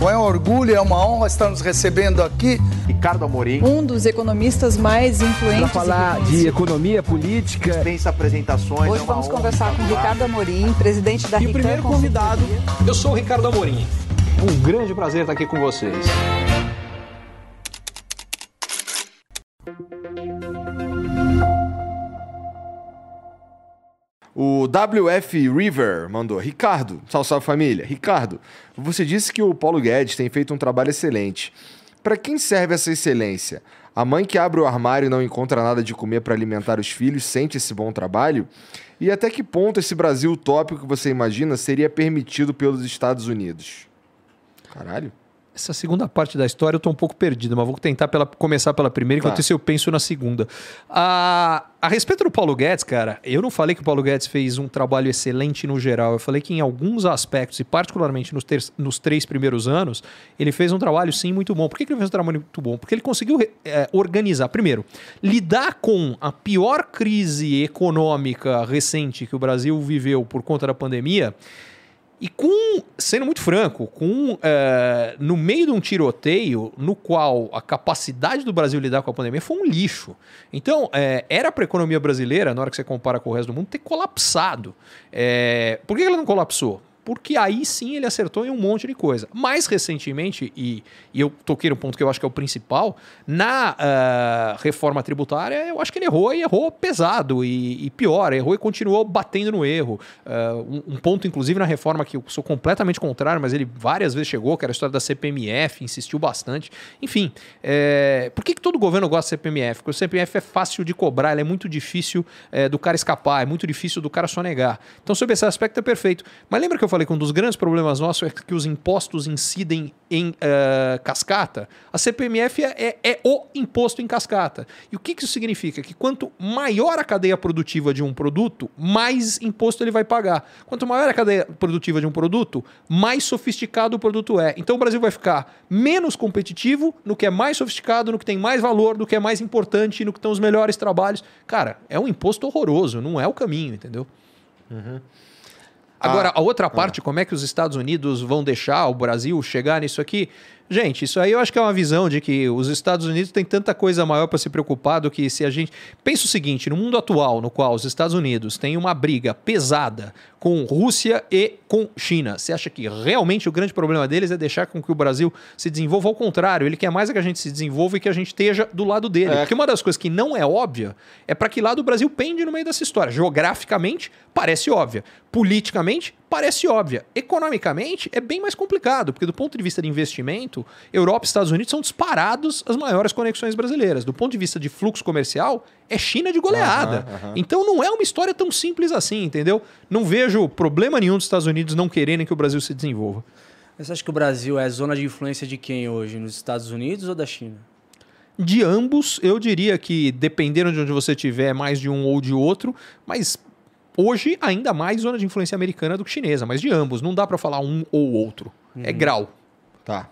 Bom, é um orgulho, é uma honra estar nos recebendo aqui. Ricardo Amorim. Um dos economistas mais influentes. Para falar de economia política. Dispensa apresentações. Hoje é vamos conversar com Ricardo Amorim, presidente da E o primeiro convidado, eu sou o Ricardo Amorim. Um grande prazer estar aqui com vocês. O WF River mandou: Ricardo, salve, salve família. Ricardo, você disse que o Paulo Guedes tem feito um trabalho excelente. Para quem serve essa excelência? A mãe que abre o armário e não encontra nada de comer para alimentar os filhos sente esse bom trabalho? E até que ponto esse Brasil utópico que você imagina seria permitido pelos Estados Unidos? Caralho. Essa segunda parte da história eu tô um pouco perdido, mas vou tentar pela, começar pela primeira, enquanto Tá. isso eu penso na segunda. A, a respeito do Paulo Guedes, cara, eu não falei que o Paulo Guedes fez um trabalho excelente no geral. Eu falei que em alguns aspectos, e particularmente nos, ter- nos três primeiros anos, ele fez um trabalho sim muito bom. Por que, que ele fez um trabalho muito bom? Porque ele conseguiu eh, organizar, primeiro, lidar com a pior crise econômica recente que o Brasil viveu por conta da pandemia. E com, sendo muito franco, com eh, no meio de um tiroteio no qual a capacidade do Brasil lidar com a pandemia foi um lixo. Então, eh, era para a economia brasileira, na hora que você compara com o resto do mundo, ter colapsado. Eh, por que ela não colapsou? Porque aí sim ele acertou em um monte de coisa. Mais recentemente, e, e eu toquei no ponto que eu acho que é o principal, na ah, reforma tributária, eu acho que ele errou e errou pesado. E, e pior, errou e continuou batendo no erro. Ah, um, um ponto, inclusive, na reforma que eu sou completamente contrário, mas ele várias vezes chegou, que era a história da CPMF, insistiu bastante. Enfim, é, por que, que todo governo gosta da CPMF? Porque o CPMF é fácil de cobrar, é muito difícil é, do cara escapar, é muito difícil do cara sonegar. Então, sob esse aspecto, é perfeito. Mas lembra que eu falei que um dos grandes problemas nossos é que os impostos incidem em eh, cascata? A CPMF é, é- é o imposto em cascata. E o que, que isso significa? Que quanto maior a cadeia produtiva de um produto, mais imposto ele vai pagar. Quanto maior a cadeia produtiva de um produto, mais sofisticado o produto é. Então o Brasil vai ficar menos competitivo no que é mais sofisticado, no que tem mais valor, no que é mais importante, no que estão os melhores trabalhos. Cara, é um imposto horroroso, não é o caminho, entendeu? Agora, a outra parte, como é que os Estados Unidos vão deixar o Brasil chegar nisso aqui? Gente, isso aí eu acho que é uma visão de que os Estados Unidos têm tanta coisa maior para se preocupar do que se a gente. Pensa o seguinte: no mundo atual, no qual os Estados Unidos têm uma briga pesada com Rússia e com China, você acha que realmente o grande problema deles é deixar com que o Brasil se desenvolva? Ao contrário, ele quer mais é que a gente se desenvolva e que a gente esteja do lado dele. Porque uma das coisas que não é óbvia é para que lado o Brasil pende no meio dessa história. Geograficamente, parece óbvia. Politicamente, parece óbvia. Economicamente, é bem mais complicado, porque do ponto de vista de investimento, Europa e Estados Unidos são disparados as maiores conexões brasileiras. Do ponto de vista de fluxo comercial, é China de goleada. Aham, aham. Então não é uma história tão simples assim, entendeu? Não vejo problema nenhum dos Estados Unidos não quererem que o Brasil se desenvolva. Mas Você acha que o Brasil é zona de influência de quem hoje? Nos Estados Unidos ou da China? De ambos, eu diria que dependendo de onde você tiver, é mais de um ou de outro, mas hoje ainda mais zona de influência americana do que chinesa, mas de ambos, não dá pra falar um ou outro. É grau. Tá.